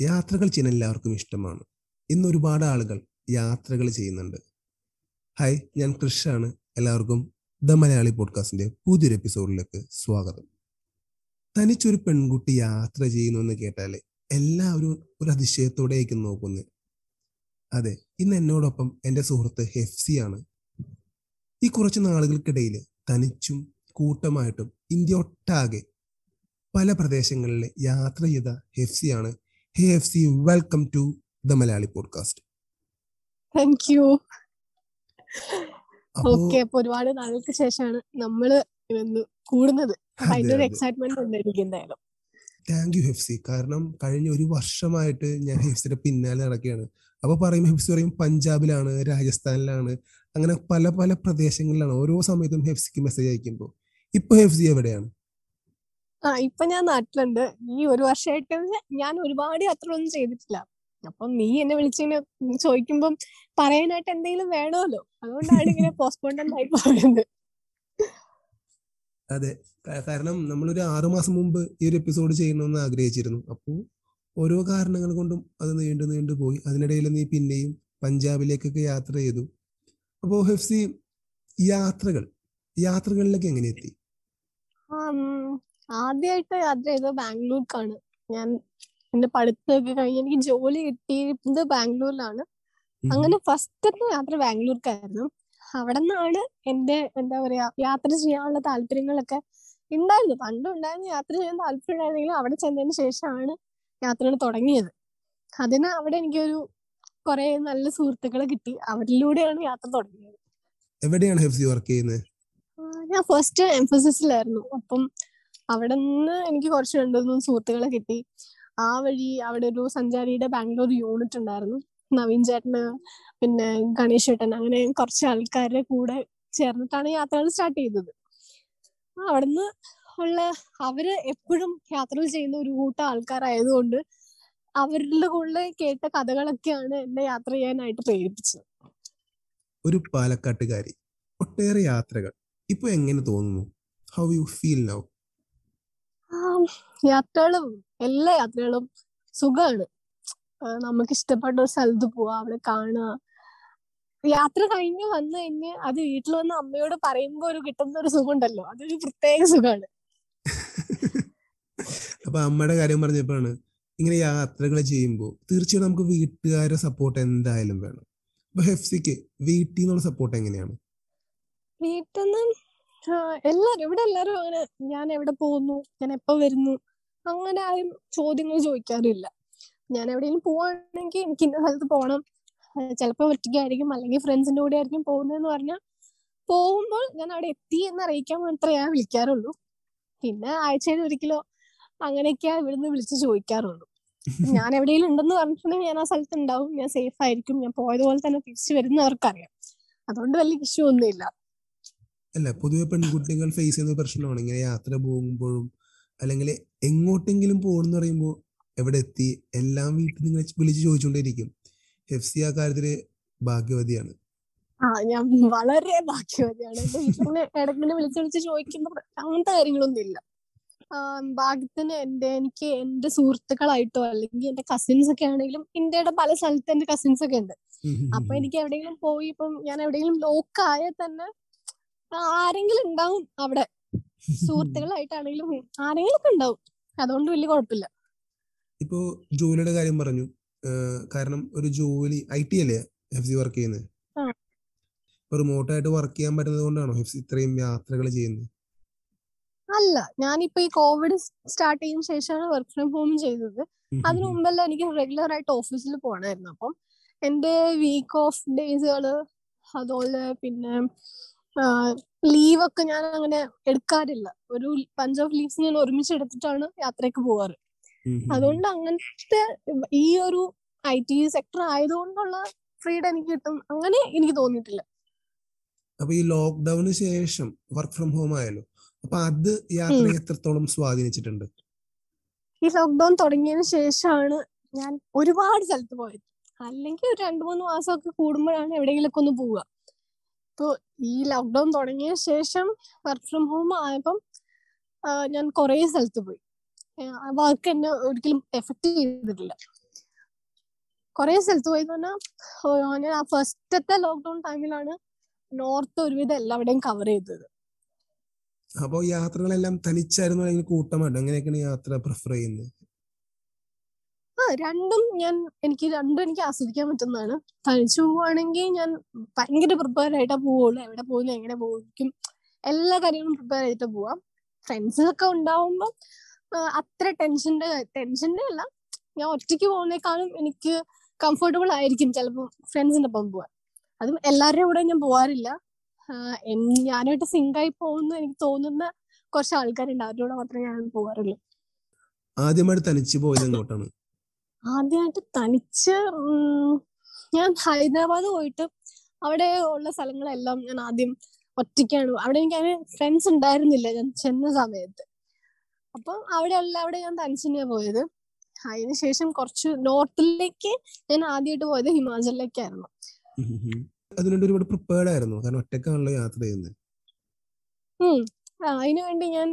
യാത്രകൾ ചെയ്യാൻ എല്ലാവർക്കും ഇഷ്ടമാണ്. ഇന്ന് ഒരുപാട് ആളുകൾ യാത്രകൾ ചെയ്യുന്നുണ്ട്. ഹായ് ഞാൻ കൃഷാണ്. എല്ലാവർക്കും ദ മലയാളി പോഡ്കാസ്റ്റിന്റെ പുതിയൊരു എപ്പിസോഡിലേക്ക് സ്വാഗതം. തനിച്ചൊരു പെൺകുട്ടി യാത്ര ചെയ്യുന്നു എന്ന് കേട്ടാൽ എല്ലാവരും ഒരു അതിശയത്തോടെയായിരിക്കും നോക്കുന്നത് അതെ ഇന്ന് എന്നോടൊപ്പം എന്റെ സുഹൃത്ത് ഹെഫ്സി ആണ് ഈ കുറച്ച് നാളുകൾക്കിടയിൽ തനിച്ചും കൂട്ടമായിട്ടും ഇന്ത്യ ഒട്ടാകെ പല പ്രദേശങ്ങളിൽ യാത്ര ചെയ്ത ഹെഫ്സിയാണ് ഹേ F C welcome to the Malayali podcast thank you okay അപ്പൊ ഒരുപാട് നാളുകൾക്ക് ശേഷമാണ് നമ്മൾ കൂടുന്നത്. അപ്പൊ അതെ, അതിന്റെ ഒരു അതെ. എക്സൈറ്റ്മെന്റ് ഉണ്ട് എനിക്ക് എന്തായാലും താങ്ക് യു ഹെഫ്സി കാരണം കഴിഞ്ഞ ഒരു വർഷമായിട്ട് ഞാൻ ഹെഫ്സിയുടെ പിന്നാലെ നടക്കുകയാണ്. അപ്പൊ പറയും ഹെഫ്സി പറയും പഞ്ചാബിലാണ് രാജസ്ഥാനിലാണ് അങ്ങനെ പല പല പ്രദേശങ്ങളിലാണ്. ഓരോ സമയത്തും ഹെഫ്സിക്ക് മെസ്സേജ് അയക്കുമ്പോൾ. ഇപ്പൊ ഹെഫ്സി എവിടെയാണ്? ആ ഇപ്പൊ ഞാൻ നാട്ടിലുണ്ട്. ഈ ഒരു വർഷമായിട്ട് ഞാൻ ഒരുപാട് യാത്രകളൊന്നും ചെയ്തിട്ടില്ല. അപ്പം നീ എന്നെ വിളിച്ചിങ്ങനെ ചോദിക്കുമ്പം പറയാനായിട്ട് എന്തെങ്കിലും വേണമല്ലോ. അതുകൊണ്ടാണ് ഇങ്ങനെ പോസ്റ്റ്പോണ്ടന്റ് ആയി പറയുന്നത് അതെ. കാരണം നമ്മളൊരു ആറു മാസം മുമ്പ് ഈ ഒരു എപ്പിസോഡ് ചെയ്യണമെന്ന് ആഗ്രഹിച്ചിരുന്നു. അപ്പോൾ ഓരോ കാരണങ്ങൾ കൊണ്ടും അത് നീണ്ടു നീണ്ടു പോയി. അതിനിടയിൽ നീ പിന്നെയും പഞ്ചാബിലേക്കൊക്കെ യാത്ര ചെയ്തു. അപ്പോൾ ഹെഫ്സി യാത്രകൾ യാത്രകളിലേക്ക് എങ്ങനെ എത്തി? ആദ്യമായിട്ട് യാത്ര ചെയ്തത് ബാംഗ്ലൂർക്കാണ്. ഞാൻ എന്റെ പഠിത്തമൊക്കെ കഴിഞ്ഞ് എനിക്ക് ജോലി കിട്ടിയത് ബാംഗ്ലൂരിലാണ്. അങ്ങനെ ഫസ്റ്റത്തെ യാത്ര ബാംഗ്ലൂർക്കായിരുന്നു. അവിടെ നിന്നാണ് എന്റെ എന്താ പറയാ യാത്ര ചെയ്യാനുള്ള താല്പര്യങ്ങളൊക്കെ ഉണ്ടായിരുന്നു പണ്ടും ഉണ്ടായിരുന്നു യാത്ര ചെയ്യാൻ താല്പര്യം ഉണ്ടായിരുന്നെങ്കിലും അവിടെ ചെന്നതിന് ശേഷമാണ് യാത്രകൾ തുടങ്ങിയത്. അതിന് അവിടെ എനിക്കൊരു കുറെ നല്ല സുഹൃത്തുക്കളെ കിട്ടി. അവരിലൂടെയാണ് യാത്ര തുടങ്ങിയത്. എവിടെയാണ് വർക്ക് ചെയ്യുന്നത്? ഞാൻ ഫസ്റ്റ് എംഫസിസിലായിരുന്നു അപ്പം അവിടെ നിന്ന് എനിക്ക് കുറച്ച് രണ്ടു മൂന്ന് സുഹൃത്തുക്കളെ കിട്ടി. ആ വഴി അവിടെ ഒരു സഞ്ചാരിയുടെ ബാംഗ്ലൂർ യൂണിറ്റ് ഉണ്ടായിരുന്നു. നവീൻ ചേട്ടന് പിന്നെ ഗണേഷ് ചേട്ടൻ അങ്ങനെ കുറച്ച് ആൾക്കാരുടെ കൂടെ ചേർന്നിട്ടാണ് യാത്രകൾ സ്റ്റാർട്ട് ചെയ്തത്. അവിടുന്ന് ഉള്ള അവർ എപ്പോഴും യാത്രകൾ ചെയ്യുന്ന ഒരു കൂട്ടം ആൾക്കാരായതുകൊണ്ട് അവരുടെ കൂടെ കേട്ട കഥകളൊക്കെയാണ് എന്നെ യാത്ര ചെയ്യാനായിട്ട് പ്രേരിപ്പിച്ചത്. ഒരു പാലക്കാട്ടുകാരി ഒട്ടേറെ യാത്രകൾ. ഇപ്പൊ എങ്ങനെ തോന്നുന്നു? ഹൗ യു ഫീൽ നൗ യാത്രകളും എല്ലാ യാത്രകളും സുഖമാണ് നമുക്ക് ഇഷ്ടപ്പെട്ട ഒരു സ്ഥലത്ത് പോവാ അവിടെ കാണുക യാത്ര കഴിഞ്ഞ് വന്നു കഴിഞ്ഞ് അത് വീട്ടിൽ വന്ന് അമ്മയോട് പറയുമ്പോ ഒരു കിട്ടുന്ന ഒരു സുഖം ഉണ്ടല്ലോ അതൊരു പ്രത്യേക സുഖമാണ് അപ്പൊ അമ്മയുടെ കാര്യം പറഞ്ഞപ്പോഴാണ് ഇങ്ങനെ യാത്രകൾ ചെയ്യുമ്പോൾ തീർച്ചയായും നമുക്ക് വീട്ടുകാരുടെ സപ്പോർട്ട് എന്തായാലും വേണം. അപ്പൊ ഹെഫ്സിക്ക് വീട്ടിൽ നിന്നുള്ള സപ്പോർട്ട് എങ്ങനെയാണ്? വീട്ടിൽ നിന്ന് എല്ലാരും ഇവിടെ എല്ലാരും അങ്ങനെ ഞാൻ എവിടെ പോകുന്നു ഞാൻ എപ്പോ വരുന്നു അങ്ങനെ ആരും ചോദ്യങ്ങൾ ചോദിക്കാറില്ല. ഞാൻ എവിടെയെങ്കിലും പോവാണെങ്കിൽ എനിക്ക് ഇന്ന സ്ഥലത്ത് പോകണം ചിലപ്പോൾ ഒറ്റയ്ക്കായിരിക്കും അല്ലെങ്കിൽ ഫ്രണ്ട്സിന്റെ കൂടെ ആയിരിക്കും പോകുന്നതെന്ന് പറഞ്ഞാൽ പോകുമ്പോൾ ഞാൻ അവിടെ എത്തി എന്ന് അറിയിക്കാൻ മാത്രമേ ഞാൻ വിളിക്കാറുള്ളൂ. പിന്നെ ആഴ്ചയിൽ ഒരിക്കലോ അങ്ങനെയൊക്കെയാ ഇവിടുന്ന് വിളിച്ച് ചോദിക്കാറുള്ളൂ. ഞാൻ എവിടെയെങ്കിലും ഉണ്ടെന്ന് പറഞ്ഞിട്ടുണ്ടെങ്കിൽ ഞാൻ ആ സ്ഥലത്ത് ഉണ്ടാവും. ഞാൻ സേഫ് ആയിരിക്കും. ഞാൻ പോയതുപോലെ തന്നെ തിരിച്ചു വരുന്നവർക്കറിയാം. അതുകൊണ്ട് വലിയ ഇഷ്യൂ ഒന്നുമില്ല. അല്ല പൊതുവെ പെൺകുട്ടികൾ ഫേസ് ചെയ്യുന്ന പ്രശ്നമാണ്. ഇങ്ങനെ യാത്ര പോകുമ്പോഴും അല്ലെങ്കിൽ എങ്ങോട്ടെങ്കിലും പോകണമെന്ന് പറയുമ്പോൾ എവിടെ എത്തി എല്ലാം വീട്ടിൽ നിങ്ങൾ വിളിച്ച് ചോദിച്ചുകൊണ്ടേയിരിക്കും. ഹെഫ്സി ആ കാര്യത്തിൽ ഭാഗ്യവതിയാണ്. ആ ഞാൻ വളരെ ഭാഗ്യവതിയാണ്. എന്റെ വീട്ടിൽ ഇടങ്ങനെ വിളിച്ച് വിളിച്ച് ചോദിക്കുമ്പോ അങ്ങനത്തെ കാര്യങ്ങളൊന്നും ഇല്ല ഭാഗ്യത്തിന് എന്റെ എനിക്ക് എന്റെ സുഹൃത്തുക്കളായിട്ടോ അല്ലെങ്കിൽ എന്റെ കസിൻസ് ഒക്കെ ആണെങ്കിലും ഇന്ത്യയുടെ പല സ്ഥലത്ത് എന്റെ കസിൻസ് ഒക്കെ ഉണ്ട്. അപ്പൊ എനിക്ക് എവിടെയെങ്കിലും പോയി ഇപ്പം ഞാൻ എവിടെയെങ്കിലും ലോക്ക് ആയാൽ തന്നെ ആരെങ്കിലും ഉണ്ടാവും അവിടെ. സുഹൃത്തുക്കളായിട്ടാണെങ്കിലും ആരെങ്കിലും ഒക്കെ ഉണ്ടാവും. അതുകൊണ്ട് വലിയ കുഴപ്പമില്ല. ഇപ്പോ ജോലിയുടെ കാര്യം പറഞ്ഞു. കാരണം ഒരു ജോലി ഐ ടി അല്ലേ ഹെഫ്സി വർക്ക് ചെയ്യുന്നത് ആ. ഇപ്പൊ റിമോട്ടായിട്ട് വർക്ക് ചെയ്യാൻ പറ്റുന്നത് കൊണ്ടാണോ ഇത്രയും യാത്രകൾ ചെയ്യുന്നത് അല്ല ഞാനിപ്പോ ഈ കോവിഡ് സ്റ്റാർട്ട് ചെയ്യുന്ന ശേഷമാണ് വർക്ക് ഫ്രം ഹോം ചെയ്തത്. അതിനു. മുമ്പെല്ലാം എനിക്ക് റെഗുലർ ആയിട്ട് ഓഫീസിൽ പോകണമായിരുന്നു അപ്പം എന്റെ വീക്ക് ഓഫ് ഡേയ്സുകൾ അതുപോലെ പിന്നെ ലീവ് ഒക്കെ ഞാൻ അങ്ങനെ എടുക്കാറില്ല. ഒരു പഞ്ച് ഓഫ് ലീവ്സ് ഞാൻ ഒരുമിച്ച് എടുത്തിട്ടാണ് യാത്രയ്ക്ക് പോവാറ്. അതുകൊണ്ട് അങ്ങനത്തെ ഈ ഒരു ഐ ടി സെക്ടർ ആയതുകൊണ്ടുള്ള ഫ്രീഡം എനിക്ക് കിട്ടും. അങ്ങനെ എനിക്ക് തോന്നിയിട്ടില്ല. അപ്പൊ ഈ ലോക്ക്ഡൌണിന് ശേഷം വർക്ക് ഫ്രം ഹോം ആയല്ലോ. അപ്പൊ അത് യാത്രയെ എത്രത്തോളം സ്വാധീനിച്ചിട്ടുണ്ട്? ഈ ലോക്ക്ഡൌൺ തുടങ്ങിയതിന് ശേഷമാണ് ഞാൻ ഒരുപാട് സ്ഥലത്ത് പോയത്. അല്ലെങ്കിൽ ഒരു രണ്ടു മൂന്ന് മാസമൊക്കെ കൂടുമ്പോഴാണ് എവിടെയെങ്കിലൊക്കെ ഒന്ന് പോവുക. ഇപ്പൊ ഈ ലോക്ക്ഡൗൺ തുടങ്ങിയ ശേഷം വർക്ക് ഫ്രം ഹോം ആയപ്പം ഞാൻ കുറേ സ്ഥലത്ത് പോയി. വർക്ക് എന്നെ ഒരിക്കലും എഫക്ട് ചെയ്തിട്ടില്ല. കുറെ സ്ഥലത്ത് പോയി പറഞ്ഞാൽ ഞാൻ ആ ഫസ്റ്റത്തെ ലോക്ക്ഡൗൺ ടൈമിലാണ് നോർത്ത് ഒരുവിധം എല്ലാവിടെയും കവർ ചെയ്തത്. അപ്പോൾ യാത്രകളെല്ലാം തനിച്ചായിരുന്നു അല്ലെങ്കിൽ കൂട്ടമായിട്ട്? അങ്ങനെയൊക്കെയാണ് യാത്ര പ്രിഫർ ചെയ്യുന്നത്? രണ്ടും ഞാൻ എനിക്ക് രണ്ടും എനിക്ക് ആസ്വദിക്കാൻ പറ്റുന്നതാണ്. തനിച്ചു പോവുകയാണെങ്കിൽ ഞാൻ ഭയങ്കര പ്രിപ്പയർ ആയിട്ടാ പോവുള്ളൂ. എവിടെ പോകുന്നു എങ്ങനെ പോയിരിക്കും എല്ലാ കാര്യങ്ങളും പ്രിപ്പയർ ചെയ്തിട്ട് പോവാം. ഫ്രണ്ട്സ് ഒക്കെ ഉണ്ടാവുമ്പോൾ അത്ര ടെൻഷന്റെ ടെൻഷന്റെ അല്ല. ഞാൻ ഒറ്റയ്ക്ക് പോകുന്നേക്കാളും എനിക്ക് കംഫർട്ടബിൾ ആയിരിക്കും ചിലപ്പോൾ ഫ്രണ്ട്സിന്റെ ഒപ്പം പോവാൻ. അതും എല്ലാവരുടെയും കൂടെ ഞാൻ പോവാറില്ല. ഞാനായിട്ട് സിങ്കായി പോകുന്ന എനിക്ക് തോന്നുന്ന കുറച്ച് ആൾക്കാരുണ്ട്. അവരുടെ കൂടെ മാത്രമേ ഞാൻ പോവാറുള്ളൂ. ആദ്യമായിട്ട് തനിച്ച് പോയത് എങ്ങോട്ടാണ്? ആദ്യമായിട്ട് തനിച്ച് ഞാൻ ഹൈദരാബാദ് പോയിട്ട് അവിടെ ഉള്ള സ്ഥലങ്ങളെല്ലാം ഞാൻ ആദ്യം ഒറ്റയ്ക്കാണ് അവിടെ എനിക്ക് അങ്ങനെ ഫ്രണ്ട്സ് ഉണ്ടായിരുന്നില്ല ഞാൻ ചെന്ന സമയത്ത്. അപ്പം അവിടെ അല്ല അവിടെ ഞാൻ തനിച്ച് തന്നെയാ പോയത് അതിനുശേഷം കുറച്ച് നോർത്തിലേക്ക് ഞാൻ ആദ്യമായിട്ട് പോയത് ഹിമാചലിലേക്കായിരുന്നു. അതിനുവേണ്ടി ഒരുപാട് പ്രിപ്പയർഡ് ആയിരുന്നു. കാരണം ഒറ്റക്കാണല്ലോ യാത്ര ചെയ്യുന്നത്. അതിനു വേണ്ടി ഞാൻ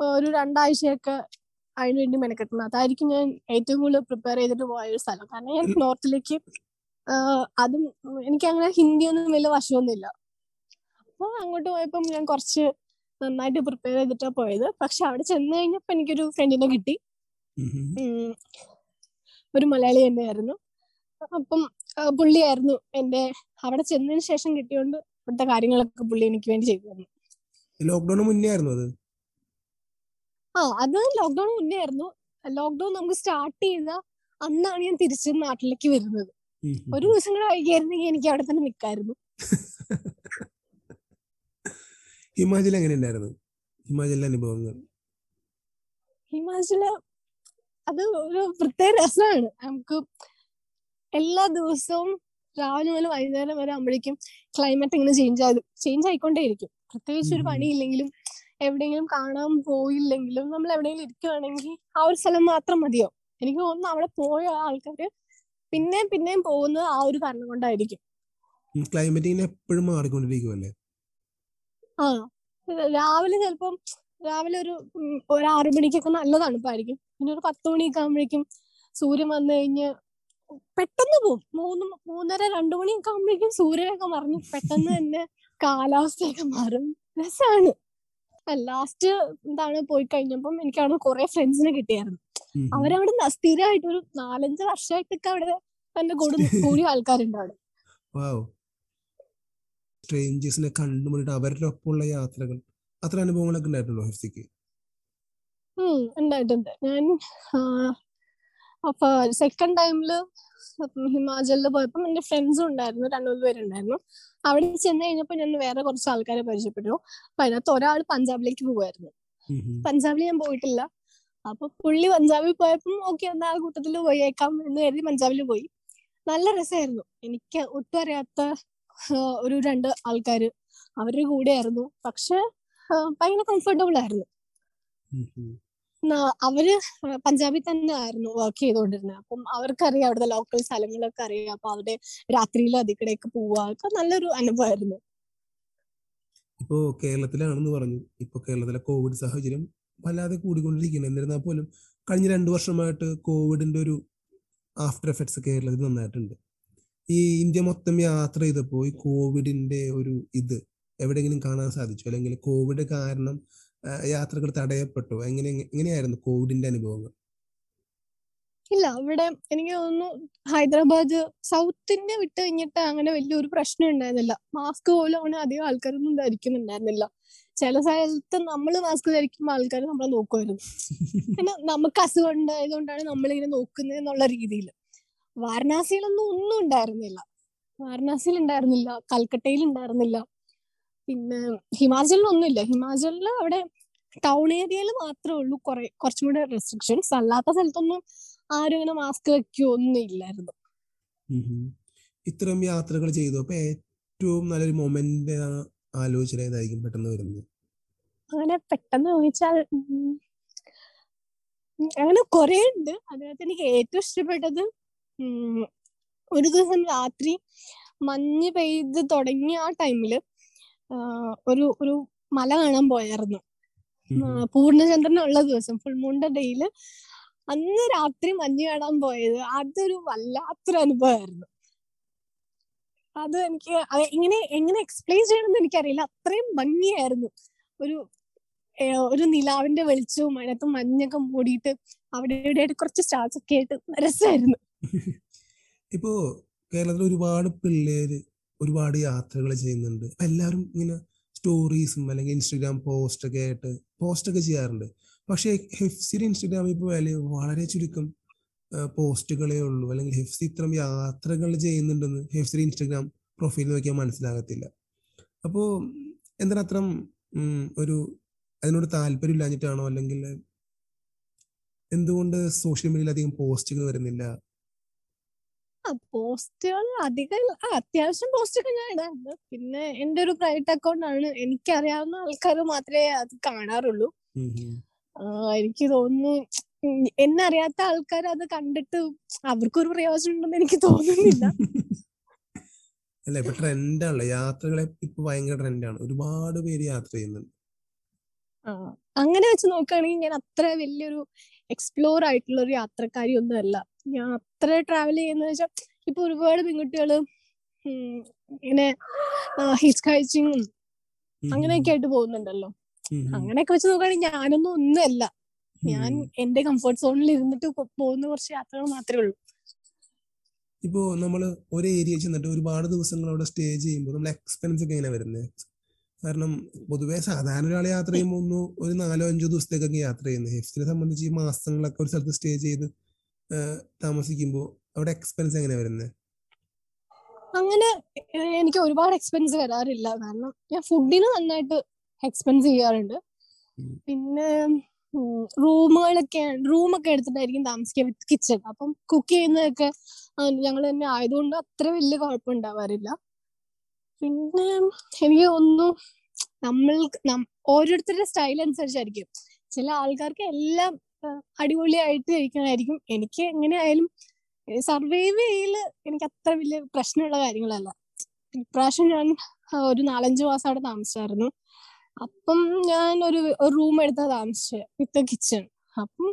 ഒരു രണ്ടാഴ്ചയൊക്കെ അതിനു വേണ്ടി മെനക്കെട്ടുന്നത്. അതായിരിക്കും ഞാൻ ഏറ്റവും കൂടുതൽ പ്രിപ്പയർ ചെയ്തിട്ട് പോയ ഒരു സ്ഥലം. കാരണം ഞാൻ നോർത്തിലേക്ക് അതും എനിക്ക് അങ്ങനെ ഹിന്ദി ഒന്നും വലിയ വശമൊന്നുമില്ല. അപ്പൊ അങ്ങോട്ട് പോയപ്പോൾ ഞാൻ കുറച്ച് നന്നായിട്ട് പ്രിപ്പയർ ചെയ്തിട്ടാ പോയത്. പക്ഷെ അവിടെ ചെന്ന് കഴിഞ്ഞപ്പോ എനിക്കൊരു ഫ്രണ്ടിനെ കിട്ടി. ഒരു മലയാളി തന്നെയായിരുന്നു. അപ്പം പുള്ളിയായിരുന്നു എന്റെ അവിടെ ചെന്നതിന് ശേഷം കിട്ടിയോണ്ട് ഇവിടുത്തെ കാര്യങ്ങളൊക്കെ പുള്ളി എനിക്ക് വേണ്ടി ചെയ്തു തന്നു. ലോക്ക്ഡൌൺ മുന്നേ ആയിരുന്നു അത്? ആ അത് ലോക്ക്ഡൌൺ മുന്നേ ആയിരുന്നു. ലോക്ക്ഡൌൺ നമുക്ക് സ്റ്റാർട്ട് ചെയ്ത അന്നാണ് ഞാൻ തിരിച്ച് നാട്ടിലേക്ക് വരുന്നത്. ഒരു ദിവസം കൂടെ വൈകിയായിരുന്നെങ്കിൽ എനിക്ക് അവിടെ തന്നെ നിൽക്കായിരുന്നു. ഹിമാചൽ എങ്ങനെ ഉണ്ടായിരുന്നു? ഹിമാചലിലെ അനുഭവങ്ങൾ. ഹിമാചൽ അത് ഒരു പ്രത്യേക രസമാണ്. നമുക്ക് എല്ലാ ദിവസവും രാവിലെ മുതൽ വൈകുന്നേരം വരെ ആകുമ്പോഴേക്കും ക്ലൈമറ്റ് ഇങ്ങനെ ചേഞ്ച് ആകും ചേഞ്ച് ആയിക്കൊണ്ടേയിരിക്കും. പ്രത്യേകിച്ച് ഒരു. പണിയില്ലെങ്കിലും എവിടെയെങ്കിലും കാണാൻ പോയില്ലെങ്കിലും നമ്മൾ എവിടെയെങ്കിലും ഇരിക്കുവാണെങ്കിൽ ആ ഒരു സ്ഥലം മാത്രം മതിയോ? എനിക്ക് തോന്നുന്നു അവിടെ പോയ ആൾക്കാർ പിന്നെയും പിന്നെയും പോകുന്നത് ആ ഒരു കാരണം കൊണ്ടായിരിക്കും. ക്ലൈമറ്റ് എപ്പോഴും മാറിക്കൊണ്ടിരിക്കുമല്ലേ ആ രാവിലെ ചിലപ്പം രാവിലെ ഒരു ഒരു ആറു മണിക്കൊക്കെ നല്ല തണുപ്പായിരിക്കും പിന്നെ ഒരു പത്ത് മണിയൊക്കെ ആകുമ്പോഴേക്കും സൂര്യൻ വന്നു കഴിഞ്ഞ് പെട്ടെന്ന് പോകും മൂന്ന് മൂന്നര രണ്ടു മണിയൊക്കെ ആകുമ്പോഴേക്കും സൂര്യനൊക്കെ മറിഞ്ഞ് പെട്ടെന്ന് തന്നെ കാലാവസ്ഥയൊക്കെ മാറും. രസമാണ് ലാസ്റ്റ് എന്താണ് പോയി കഴിഞ്ഞപ്പം എനിക്ക് അവിടെ കുറെ ഫ്രണ്ട്സിനെ കിട്ടിയായിരുന്നു. അവരവിടെ സ്ഥിരമായിട്ട് ഒരു നാലഞ്ച് വർഷമായിട്ടൊക്കെ അവിടെ തന്നെ കൂടി കൂടിയ ആൾക്കാരുണ്ട് അവിടെ. സ്ട്രേഞ്ചേഴ്സിനെ കണ്ടുമുട്ടിട്ട് അവരുടെ ഒപ്പമുള്ള യാത്രകൾ. അത്ര അനുഭവങ്ങളൊക്കെ ഉണ്ടായിട്ടുണ്ടോ ഹെഫ്സിക്ക്? ഉണ്ടായിട്ടുണ്ട്. ഞാൻ അപ്പൊ സെക്കൻഡ് ടൈമിൽ ഹിമാചലിൽ പോയപ്പോൾ എന്റെ ഫ്രണ്ട്സും ഉണ്ടായിരുന്നു രണ്ടുമൂന്ന് പേരുണ്ടായിരുന്നു. അവിടെ ചെന്ന് കഴിഞ്ഞപ്പോ ഞാൻ വേറെ കുറച്ച് ആൾക്കാരെ പരിചയപ്പെട്ടു. അപ്പൊ അതിനകത്ത് ഒരാൾ പഞ്ചാബിലേക്ക് പോകുമായിരുന്നു ഉം. പഞ്ചാബിൽ ഞാൻ പോയിട്ടില്ല. അപ്പൊ പുള്ളി പഞ്ചാബിൽ പോയപ്പം ഓക്കെ എന്നാ ആ കൂട്ടത്തിൽ പോയേക്കാം എന്ന് കരുതി പഞ്ചാബിൽ പോയി. നല്ല രസമായിരുന്നു എനിക്ക് ഒട്ടും അറിയാത്ത ഒരു രണ്ട് ആൾക്കാര് അവരുടെ കൂടെയായിരുന്നു. പക്ഷെ ആ, ഭയങ്കര കംഫർട്ടബിൾ ആയിരുന്നു. അവർ പഞ്ചാബിൽ തന്നെ ആയിരുന്നു വർക്ക് ചെയ്തുകൊണ്ടിരുന്നത് അപ്പം അവർക്കറിയാം അവിടുത്തെ ലോക്കൽ സ്ഥലങ്ങളൊക്കെ അറിയാം. അപ്പൊ അവിടെ രാത്രിയിൽ അതിക്കടെയൊക്കെ പോവാ. നല്ലൊരു അനുഭവമായിരുന്നു ഇപ്പോ കേരളത്തിലാണെന്ന് പറഞ്ഞു. ഇപ്പൊ കേരളത്തിലെ കോവിഡ് സാഹചര്യം വല്ലാതെ കൂടിക്കൊണ്ടിരിക്കുന്നു എന്നിരുന്നാൽ പോലും കഴിഞ്ഞ രണ്ടു വർഷമായിട്ട് കോവിഡിന്റെ ഒരു ആഫ്റ്റർ എഫക്ട്സ് കേരളത്തിൽ നന്നായിട്ടുണ്ട്. ഈ ഇന്ത്യ മൊത്തം യാത്ര ചെയ്തപ്പോൾ ഈ കോവിഡിന്റെ ഒരു ഇത് എവിടെയെങ്കിലും കാണാൻ സാധിച്ചു? അല്ലെങ്കിൽ കോവിഡ് കാരണം യാത്രകൾ തടയപ്പെട്ടു. എങ്ങനെ എങ്ങനെയായിരുന്നു കോവിഡിന്റെ അനുഭവങ്ങൾ? ഇല്ല ഇവിടെ എനിക്ക് തോന്നുന്നു ഹൈദരാബാദ് സൗത്ത് ഇന്ത്യ വിട്ട് കഴിഞ്ഞിട്ട് അങ്ങനെ വലിയൊരു പ്രശ്നം ഉണ്ടായിരുന്നില്ല. മാസ്ക് പോലും അങ്ങനെ അധികം ആൾക്കാരൊന്നും ധരിക്കുന്നുണ്ടായിരുന്നില്ല. ചില സ്ഥലത്ത് നമ്മൾ മാസ്ക് ധരിക്കുമ്പോൾ ആൾക്കാർ നമ്മളെ നോക്കുമായിരുന്നു. പിന്നെ നമുക്ക് അസുഖം ഉണ്ടായതുകൊണ്ടാണ് നമ്മളിങ്ങനെ നോക്കുന്നത് എന്നുള്ള രീതിയിൽ. വാരണാസിയിലൊന്നും ഒന്നും ഉണ്ടായിരുന്നില്ല. വാരണാസിയിൽ ഉണ്ടായിരുന്നില്ല. കൽക്കട്ടയിൽ ഉണ്ടായിരുന്നില്ല. പിന്നെ ഹിമാചലിലൊന്നുമില്ല ഹിമാചലിൽ അവിടെ ടൗൺ ഏരിയയിൽ മാത്രമേ ഉള്ളൂ. കുറെ കുറച്ചും കൂടെ റെസ്ട്രിക്ഷൻസ് അല്ലാത്ത സ്ഥലത്തൊന്നും ആരും ഇങ്ങനെ മാസ്ക് വെക്കുകയോ ഒന്നും ഇല്ലായിരുന്നു. ഇത്തരം യാത്രകൾ ചെയ്തു. അപ്പൊ ഏറ്റവും നല്ലൊരു മൊമെന്റ് ആലോചന ഏതായിരിക്കും പെട്ടെന്ന് വരുന്നത്? അങ്ങനെ പെട്ടെന്ന് ചോദിച്ചാൽ അങ്ങനെ കുറെ ഉണ്ട്. അതിനകത്ത് എനിക്ക് ഏറ്റവും ഇഷ്ടപ്പെട്ടത് ഒരു ദിവസം രാത്രി മഞ്ഞ് പെയ്ത് തുടങ്ങിയ ആ ടൈമിൽ ഒരു ഒരു മല കാണാൻ പോയായിരുന്നു. പൂർണചന്ദ്രൻ ഉള്ള പൂർണചന്ദ്രനുള്ള ദിവസം ഫുൾ മൂണിന്റെ ഡേയിൽ അന്ന് രാത്രി മഞ്ഞ് കാണാൻ പോയത് അതൊരു വല്ലാത്തൊരു അനുഭവമായിരുന്നു അത് എനിക്ക് ഇങ്ങനെ എങ്ങനെ എങ്ങനെ എക്സ്പ്ലെയിൻ ചെയ്യണമെന്ന് എനിക്കറിയില്ല. അത്രയും ഭംഗിയായിരുന്നു. ഒരു ഒരു നിലാവിന്റെ വെളിച്ചവും അതിനകത്ത് മഞ്ഞൊക്കെ മൂടിയിട്ട് അവിടെ ഇവിടെയായിട്ട് കുറച്ച് സ്റ്റാർസ് ഒക്കെ ആയിട്ട് രസമായിരുന്നു ഇപ്പോ കേരളത്തിൽ ഒരുപാട് പിള്ളേര് ഒരുപാട് യാത്രകൾ ചെയ്യുന്നുണ്ട്. അപ്പൊ എല്ലാവരും ഇങ്ങനെ സ്റ്റോറീസും അല്ലെങ്കിൽ ഇൻസ്റ്റഗ്രാം പോസ്റ്റ് ഒക്കെ ആയിട്ട് പോസ്റ്റ് ഒക്കെ ചെയ്യാറുണ്ട്. പക്ഷേ ഹെഫ്സിയുടെ ഇൻസ്റ്റഗ്രാമിൽ ഇപ്പോൾ വളരെ ചുരുക്കം പോസ്റ്റുകളേ ഉള്ളൂ. അല്ലെങ്കിൽ ഹെഫ്സി ഇത്തരം യാത്രകൾ ചെയ്യുന്നുണ്ടെന്ന് ഹെഫ്സിയുടെ ഇൻസ്റ്റഗ്രാം പ്രൊഫൈൽ നോക്കിയാൽ മനസ്സിലാകത്തില്ല. അപ്പോൾ എന്താണ് ഒരു അതിനോട് താല്പര്യം ഇല്ലാഞ്ഞിട്ടാണോ? അല്ലെങ്കിൽ എന്തുകൊണ്ട് സോഷ്യൽ മീഡിയയിൽ അധികം പോസ്റ്റുകൾ വരുന്നില്ല? ആ പോസ്റ്റുകൾ അധികം അത്യാവശ്യം പോസ്റ്റൊക്കെ ഞാൻ ഇടാറുണ്ട്. പിന്നെ എന്റെ ഒരു പ്രൈവറ്റ് അക്കൗണ്ട് ആണ് എനിക്കറിയാവുന്ന ആൾക്കാർ മാത്രമേ അത് കാണാറുള്ളൂ. എനിക്ക് തോന്നുന്നു എന്നെ അറിയാത്ത ആൾക്കാർ അത് കണ്ടിട്ട് അവർക്കൊരു പ്രയോജനം ഉണ്ടെന്ന് എനിക്ക് തോന്നുന്നില്ല. അല്ല ഇപ്പൊ ട്രെൻഡാണല്ലോ. യാത്രകളെ ഇപ്പൊ ഭയങ്കര ട്രെൻഡാണ്. ഒരുപാട് പേര് യാത്ര ചെയ്യുന്നുണ്ട്. അങ്ങനെ വെച്ച് നോക്കുകയാണെങ്കിൽ ഞാൻ അത്ര വലിയൊരു എക്സ്പ്ലോർ ആയിട്ടുള്ള ഒരു യാത്രക്കാരി ഒന്നും അല്ല ഞാൻ അത്ര ട്രാവൽ ചെയ്യുന്ന വെച്ചാൽ ഇപ്പൊ ഒരുപാട് പെൺകുട്ടികൾ ഇങ്ങനെ ഹിസ്കാഴ്ചയും അങ്ങനെയൊക്കെ ആയിട്ട് പോകുന്നുണ്ടല്ലോ. അങ്ങനെയൊക്കെ വെച്ച് നോക്കുകയാണെങ്കിൽ ഞാനൊന്നും ഒന്നുമല്ല. ഞാൻ. എന്റെ കംഫർട്ട് സോണിൽ ഇരുന്നിട്ട് പോകുന്ന കുറച്ച് യാത്രകൾ മാത്രമേ ഉള്ളൂ. ഇപ്പോ നമ്മൾ ഒരു ഏരിയ ചെന്നിട്ട് ഒരുപാട് ദിവസങ്ങൾ അവിടെ സ്റ്റേ ചെയ്യുമ്പോൾ നമ്മൾ എക്സ്പെൻസ് ഒക്കെ എങ്ങനെ വരുന്നത് കാരണം പൊതുവെ സാധാരണ ഒരാൾ യാത്ര ചെയ്യുമ്പോൾ ഒന്ന് ഒരു നാലോ അഞ്ചോ ദിവസത്തേക്കൊക്കെ യാത്ര ചെയ്യുന്നത് ഹെഫ്സിനെ സംബന്ധിച്ച് ഈ മാസങ്ങളൊക്കെ ഒരു സ്ഥലത്ത് സ്റ്റേ ചെയ്ത് താമസിക്കുമ്പോൾ അവിടെ എക്സ്പെൻസ് എങ്ങനെ വരുന്നത് അങ്ങനെ എനിക്ക് ഒരുപാട് എക്സ്പെൻസ് വരാറില്ല. കാരണം ഞാൻ ഫുഡിന് നന്നായിട്ട് എക്സ്പെൻസ് ചെയ്യാറുണ്ട്. പിന്നെ റൂമുകളൊക്കെ റൂമൊക്കെ എടുത്തിട്ടായിരിക്കും താമസിക്കുക. വിത്ത് കിച്ചൺ. അപ്പം കുക്ക് ചെയ്യുന്നതൊക്കെ ഞങ്ങൾ തന്നെ ആയതുകൊണ്ട് അത്ര വലിയ കുഴപ്പമുണ്ടാവാറില്ല പിന്നെ എനിക്ക് തോന്നുന്നു നമ്മൾ ഓരോരുത്തരുടെ സ്റ്റൈൽ അനുസരിച്ചായിരിക്കും. ചില ആൾക്കാർക്ക് എല്ലാം അടിപൊളിയായിട്ട് കഴിക്കണമായിരിക്കും എനിക്ക് എങ്ങനെയായാലും സർവൈവ് ചെയ്യൽ എനിക്ക് അത്ര വലിയ പ്രശ്നമുള്ള കാര്യങ്ങളല്ല. ഇപ്രാവശ്യം ഞാൻ ഒരു നാലഞ്ച് മാസം അവിടെ താമസിച്ചായിരുന്നു. അപ്പം ഞാൻ ഒരു റൂം എടുത്താ താമസിച്ചത് വിത്ത് കിച്ചൺ അപ്പം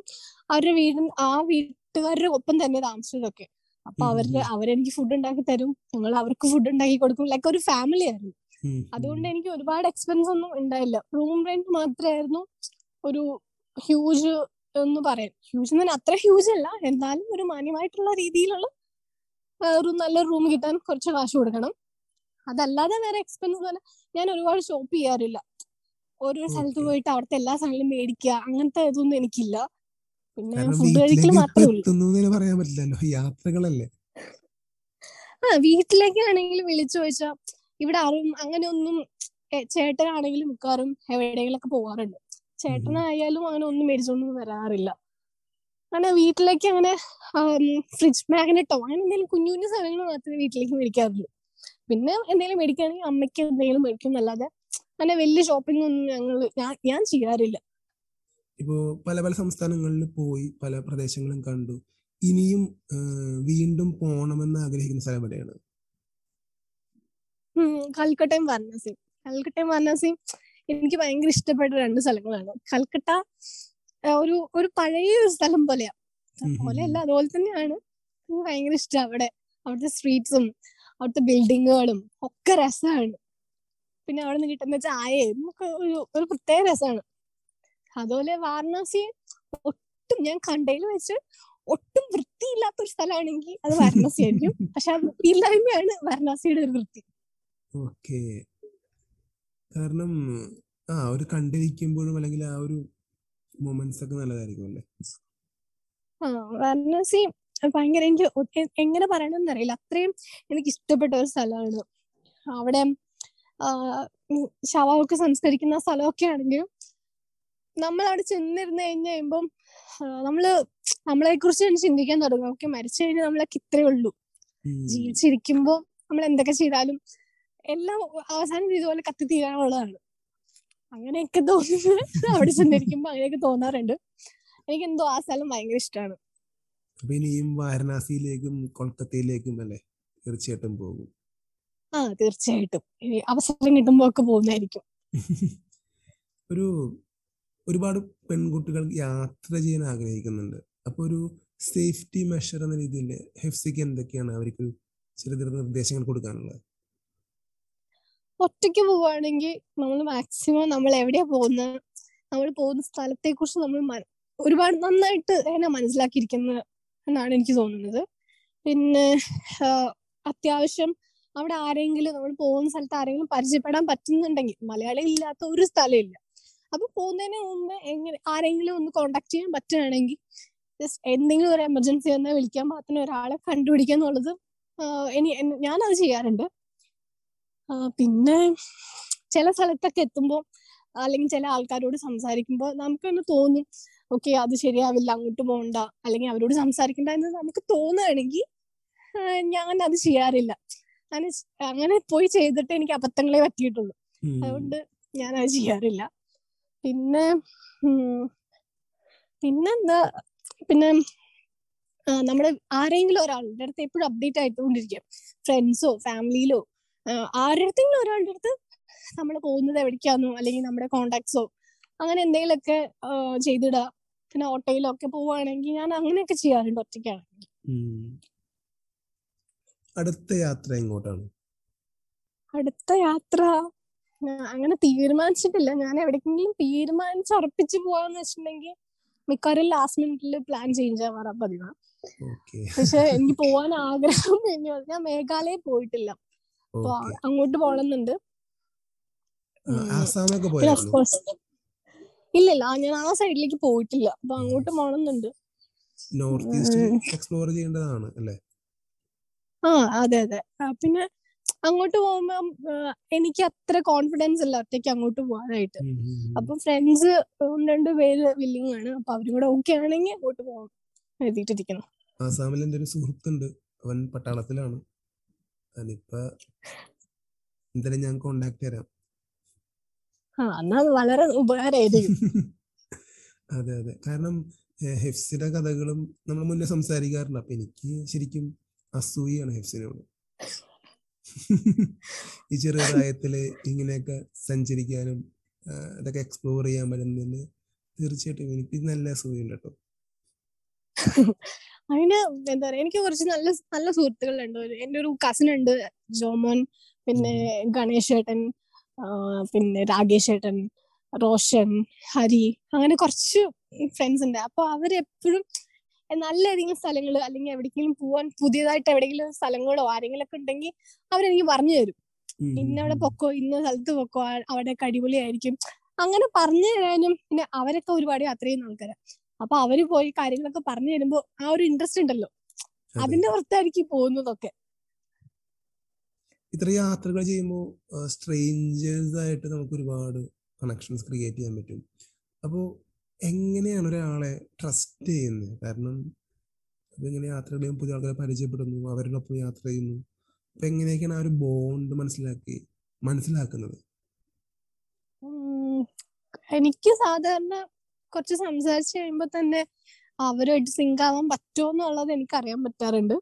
അവരുടെ വീട് ആ വീട്ടുകാരുടെ ഒപ്പം തന്നെ താമസിച്ചതൊക്കെ. അപ്പൊ അവർ. അവരെനിക്ക് ഫുഡ് ഉണ്ടാക്കി തരും. ഞങ്ങൾ അവർക്ക് ഫുഡ് ഉണ്ടാക്കി കൊടുക്കും. ലൈക്ക് ഒരു ഫാമിലി ആയിരുന്നു. അതുകൊണ്ട് എനിക്ക് ഒരുപാട് എക്സ്പെൻസ് ഒന്നും ഉണ്ടായില്ല. റൂം റെന്റ് മാത്രമായിരുന്നു ഒരു ഹ്യൂജ് എന്ന് പറയാം. ഹ്യൂജ് എന്ന് പറഞ്ഞാൽ അത്ര ഹ്യൂജ് അല്ല. എന്നാലും ഒരു മാന്യമായിട്ടുള്ള രീതിയിലുള്ള ഒരു നല്ല റൂം കിട്ടാൻ കുറച്ച് കാശ് കൊടുക്കണം. അതല്ലാതെ വേറെ എക്സ്പെൻസ് പോലെ ഞാൻ ഒരുപാട് ഷോപ്പ് ചെയ്യാറില്ല. ഓരോ സ്ഥലത്ത് പോയിട്ട് അവിടുത്തെ എല്ലാ സാധനങ്ങളും മേടിക്കുക അങ്ങനത്തെ ഇതൊന്നും എനിക്കില്ല. കാരണം വീട്ടിലേക്ക് എത്തുന്നു പറയാൻ പറ്റില്ലല്ലോ? യാത്രകളല്ലേ? ആ വീട്ടിലേക്കാണെങ്കിലും വിളിച്ചു ചോദിച്ചാ ഇവിടെ ആരും അങ്ങനെയൊന്നും ഒന്നും ചേട്ടനാണെങ്കിലും മിക്കവാറും എവിടെയെങ്കിലൊക്കെ പോവാറുണ്ട്. ചേട്ടനായാലും അങ്ങനെ ഒന്നും മേടിച്ചോണ്ടൊന്നും വരാറില്ല. അങ്ങനെ വീട്ടിലേക്ക് അങ്ങനെ ഫ്രിഡ്ജ് മാഗ്നറ്റോ അങ്ങനെ എന്തെങ്കിലും കുഞ്ഞു കുഞ്ഞു സാധനങ്ങൾ മാത്രമേ വീട്ടിലേക്ക് മേടിക്കാറുള്ളൂ. പിന്നെ എന്തെങ്കിലും മേടിക്കുകയാണെങ്കിൽ അമ്മയ്ക്ക് എന്തെങ്കിലും മേടിക്കും. അല്ലാതെ അങ്ങനെ വലിയ ഷോപ്പിംഗ് ഒന്നും ഞങ്ങൾ ഞാൻ ഞാൻ ചെയ്യാറില്ല. ഇപ്പോ പല പല സംസ്ഥാനങ്ങളിൽ പോയി പല പ്രദേശങ്ങളും കണ്ടു. ഇനിയും വീണ്ടും പോണമെന്ന് ആഗ്രഹിക്കുന്ന സ്ഥലം എവിടെയാണ്? കൽക്കട്ടയും വാരണാസിയും കൽക്കട്ടയും വാരണാസിയും എനിക്ക് ഭയങ്കര ഇഷ്ടപ്പെട്ട രണ്ട് സ്ഥലങ്ങളാണ്. കൽക്കട്ട ഒരു ഒരു പഴയ ഒരു സ്ഥലം പോലെയാ. പോലെയല്ല അതുപോലെ തന്നെയാണ്. എനിക്ക് ഭയങ്കര ഇഷ്ടം അവിടെ. അവിടുത്തെ സ്ട്രീറ്റ്സും അവിടുത്തെ ബിൽഡിങ്ങുകളും ഒക്കെ രസമാണ് പിന്നെ അവിടെ നിന്ന് കിട്ടുന്ന ചായയും ഒക്കെ ഒരു ഒരു പ്രത്യേക രസമാണ് അതുപോലെ വാരണാസി ഒട്ടും ഞാൻ കണ്ടതിൽ വെച്ച് ഒട്ടും വൃത്തിയില്ലാത്ത ഒരു സ്ഥലമാണെങ്കിൽ അത് വാരണാസി ആയിരിക്കും. പക്ഷെ ആ വൃത്തിയില്ലായ്മയാണ് വാരണാസിയുടെ ഒരു വൃത്തി. ഓക്കെ. കാരണം ആ ഒരു കണ്ടിരിക്കുമ്പോഴും അല്ലെങ്കിൽ ആ ഒരു മൊമെന്റ്സ് ഒക്കെ നല്ലതായിരിക്കും അല്ലേ? ആ വാരണാസി ഭയങ്കര എനിക്ക് എങ്ങനെ പറയണമെന്ന് അറിയില്ല. അത്രയും എനിക്ക് ഇഷ്ടപ്പെട്ട ഒരു സ്ഥലമാണ്. അവിടെ ശവമൊക്കെ സംസ്കരിക്കുന്ന സ്ഥലമൊക്കെ ആണെങ്കിലും നമ്മൾ അവിടെ ചെന്നിരുന്ന് കഴിഞ്ഞ് കഴിയുമ്പം നമ്മൾ നമ്മളെ കുറിച്ച് തന്നെ ചിന്തിക്കാൻ തുടങ്ങും. ഓക്കെ മരിച്ചു കഴിഞ്ഞാൽ നമ്മളെ ഇത്രേ ഉള്ളൂ. ജീവിച്ചിരിക്കുമ്പോ നമ്മൾ എന്തൊക്കെ ചെയ്താലും എല്ലാം അവസാനം ഇതുപോലെ കത്തി തീരാനുള്ളതാണ്. അങ്ങനെയൊക്കെ തോന്നുന്നത് അവിടെ ചെന്നിരിക്കുമ്പോ അങ്ങനെയൊക്കെ തോന്നാറുണ്ട്. എനിക്ക് എന്തോ ആ സ്ഥലം ഭയങ്കര ഇഷ്ടമാണ്. അപ്പൊ ഇനിയും വാരണാസിയിലേക്കും കൊൽക്കത്തയിലേക്കും അല്ലേ? തീർച്ചയായിട്ടും പോകും. ആ തീർച്ചയായിട്ടും. അവസരം കിട്ടുമ്പോ ഒക്കെ പോകുന്നതായിരിക്കും. ഒരു ഒരുപാട് പെൺകുട്ടികൾ യാത്ര ചെയ്യാൻ ആഗ്രഹിക്കുന്നുണ്ട്. അപ്പോൾ ഒരു സേഫ്റ്റി മെഷർ എന്ന രീതിയിൽ ഹെഫ്സിക്ക് എന്തൊക്കെയാണ് അവർക്ക് ചില നിർദ്ദേശങ്ങൾ കൊടുക്കാനുള്ളത്? ഒറ്റയ്ക്ക് പോവുകയാണെങ്കിൽ നമ്മൾ മാക്സിമം നമ്മൾ എവിടെയാ പോകുന്നത് നമ്മൾ പോകുന്ന സ്ഥലത്തെ കുറിച്ച് നമ്മൾ ഒരുപാട് നന്നായിട്ട് എന്നെ മനസ്സിലാക്കിയിരിക്കുന്നത് എന്നാണ് എനിക്ക് തോന്നുന്നത്. പിന്നെ അത്യാവശ്യം അവിടെ ആരെങ്കിലും നമ്മൾ പോകുന്ന സ്ഥലത്ത് ആരെങ്കിലും പരിചയപ്പെടാൻ പറ്റുന്നുണ്ടെങ്കിൽ മലയാളി ഇല്ലാത്ത ഒരു സ്ഥലമില്ല അപ്പൊ പോകുന്നതിന് മുമ്പ് എങ്ങനെ ആരെങ്കിലും ഒന്ന് കോണ്ടാക്ട് ചെയ്യാൻ പറ്റുകയാണെങ്കിൽ ജസ്റ്റ് എന്തെങ്കിലും ഒരു എമർജൻസി വന്നാൽ വിളിക്കാൻ പാകത്തിന് ഒരാളെ കണ്ടുപിടിക്കുക എന്നുള്ളത് ഇനി ഞാനത് ചെയ്യാറുണ്ട്. പിന്നെ ചില സ്ഥലത്തൊക്കെ എത്തുമ്പോൾ അല്ലെങ്കിൽ ചില ആൾക്കാരോട് സംസാരിക്കുമ്പോൾ നമുക്ക് തന്നെ തോന്നും ഓക്കെ അത് ശരിയാവില്ല അങ്ങോട്ട് പോകണ്ട അല്ലെങ്കിൽ അവരോട് സംസാരിക്കണ്ട എന്ന് നമുക്ക് തോന്നുകയാണെങ്കിൽ ഞാൻ അത് ചെയ്യാറില്ല. അങ്ങനെ അങ്ങനെ പോയി ചെയ്തിട്ട് എനിക്ക് അബദ്ധങ്ങളെ പറ്റിയിട്ടുള്ളൂ. അതുകൊണ്ട് ഞാൻ അത് ചെയ്യാറില്ല. പിന്നെ പിന്നെന്താ പിന്നെ നമ്മുടെ ആരെങ്കിലും ഒരാളുടെ അടുത്ത് എപ്പോഴും അപ്ഡേറ്റ് ആയിട്ടുകൊണ്ടിരിക്കും ഫ്രണ്ട്സോ ഫാമിലിയിലോ ആരുടെ അടുത്തെങ്കിലും ഒരാളുടെ അടുത്ത് നമ്മൾ പോകുന്നത് എവിടേക്കാന്നോ അല്ലെങ്കിൽ നമ്മുടെ കോണ്ടാക്ട്സോ അങ്ങനെ എന്തെങ്കിലുമൊക്കെ ചെയ്തിടുക. പിന്നെ ഓട്ടോയിലോ ഒക്കെ പോവുകയാണെങ്കിൽ ഞാൻ അങ്ങനെയൊക്കെ ചെയ്യാറുണ്ട് ഒറ്റയ്ക്കാണെങ്കിൽ. അടുത്ത യാത്ര എങ്ങോട്ടാണ്? അടുത്ത യാത്ര അങ്ങനെ തീരുമാനിച്ചിട്ടില്ല. ഞാൻ എവിടേക്കെങ്കിലും തീരുമാനിച്ചുറപ്പിച്ച് പോവാന്ന് വെച്ചിട്ടുണ്ടെങ്കിൽ മിക്കവാറും ലാസ്റ്റ് മിനിറ്റിൽ പ്ലാൻ ചേഞ്ച് ആവാറാ പതിവാ. പക്ഷെ എനിക്ക് പോവാൻ ആഗ്രഹം എന്ന് പറഞ്ഞാൽ ഞാൻ മേഘാലയ പോയിട്ടില്ല. അപ്പൊ അങ്ങോട്ട് പോകണമെന്നുണ്ട് ഇല്ലില്ല ഞാൻ ആ സൈഡിലേക്ക് പോയിട്ടില്ല. അപ്പൊ അങ്ങോട്ട് പോകണമെന്നുണ്ട് നോർത്ത് ഈസ്റ്റ് എക്സ്പ്ലോർ ചെയ്യേണ്ടതാണ് അല്ലേ? ആ അതെ അതെ. പിന്നെ അങ്ങോട്ട് പോകുമ്പോ എനിക്ക് അത്ര കോൺഫിഡൻസ് ഇല്ല ഒറ്റയ്ക്ക് അങ്ങോട്ട് പോകാനായിട്ട്. അപ്പൊ ഫ്രണ്ട്സ് രണ്ട് പേര് വില്ലിങ് ആണ്. അപ്പൊ അവരും കൂടെ ഓക്കെ ആണെങ്കിൽ അങ്ങോട്ട് പോകാം എഴുതിയിട്ടിരിക്കുന്നു. ആസാമിൽ എന്റെ ഒരു സുഹൃത്തുണ്ട്. അവൻ പട്ടാളത്തിലാണ്. അതിപ്പോ എന്തായാലും ഞാൻ കോണ്ടാക്ട് തരാം. ആ എന്നാ വളരെ ഉപകാരമായിരിക്കും. അതെ അതെ. കാരണം ഹെഫ്സിയുടെ കഥകളും നമ്മൾ മുന്നേ സംസാരിക്കാറുണ്ട്. അപ്പൊ എനിക്ക് ശരിക്കും അസൂയാണ് ഹെഫ്സിനോട്. ഈ ചെറിയ പ്രായത്തിൽ ഇങ്ങനെയൊക്കെ സഞ്ചരിക്കാനും അതൊക്കെ എക്സ്പ്ലോർ ചെയ്യാൻ പറ്റുന്നതിന് തീർച്ചയായിട്ടും എനിക്ക് നല്ല അസൂയുണ്ട് കേട്ടോ. അതിന് എന്താ പറയാ എനിക്ക് കുറച്ച് നല്ല നല്ല സുഹൃത്തുക്കളുണ്ട്. എന്റെ ഒരു കസിൻ ഉണ്ട് ജോമോൻ പിന്നെ ഗണേഷ് ഏട്ടൻ പിന്നെ രാകേഷ് ഏട്ടൻ റോഷൻ ഹരി അങ്ങനെ കുറച്ച് ഫ്രണ്ട്സ് ഉണ്ട്. അപ്പൊ അവരെപ്പോഴും നല്ല ഏതെങ്കിലും സ്ഥലങ്ങൾ അല്ലെങ്കിൽ എവിടേക്കെങ്കിലും പോവാൻ പുതിയതായിട്ട് എവിടെയെങ്കിലും സ്ഥലങ്ങളോ ആരെങ്കിലും ഒക്കെ ഉണ്ടെങ്കിൽ അവരെനിക്ക് പറഞ്ഞു തരും. ഇന്നവിടെ പൊക്കോ ഇന്ന സ്ഥലത്ത് പൊക്കോ അവിടെ അടിപൊളിയായിരിക്കും. അങ്ങനെ പറഞ്ഞു തരാനും പിന്നെ അവരൊക്കെ ഒരുപാട് യാത്ര ചെയ്യുന്ന ആൾക്കാരാണ് അപ്പൊ അവർ പോയി കാര്യങ്ങളൊക്കെ പറഞ്ഞു തരുമ്പോ ആ ഒരു ഇൻട്രസ്റ്റ് ഉണ്ടല്ലോ. അതിന്റെ പുറത്തായിരിക്കും പോകുന്നതൊക്കെ. ഇത്ര യാത്രകൾ ചെയ്യുമ്പോൾ സ്ട്രേഞ്ചേഴ്സ് ആയിട്ട് നമുക്ക് ഒരുപാട് കണക്ഷൻസ് ക്രിയേറ്റ് ചെയ്യാൻ പറ്റും. അപ്പോൾ എങ്ങനെയാണ് ഒരാളെ ട്രസ്റ്റ് ചെയ്യുന്നത്? കാരണം ഇങ്ങനെ ചെയ്യുമ്പോൾ പുതിയ ആൾക്കാരെ പരിചയപ്പെടുന്നു അവരുടെ ഒപ്പം യാത്ര ചെയ്യുന്നു. അപ്പൊ എങ്ങനെയൊക്കെയാണ് ആ ഒരു ബോണ്ട് മനസ്സിലാക്കി മനസ്സിലാക്കുന്നത്? എനിക്ക് സാധാരണ കുറച്ച് സംസാരിച്ചു കഴിയുമ്പോ തന്നെ അവരുമായിട്ട് സിങ്ക് ആവാൻ പറ്റുമോ എന്നുള്ളത് എനിക്ക് അറിയാൻ പറ്റാറുണ്ട്.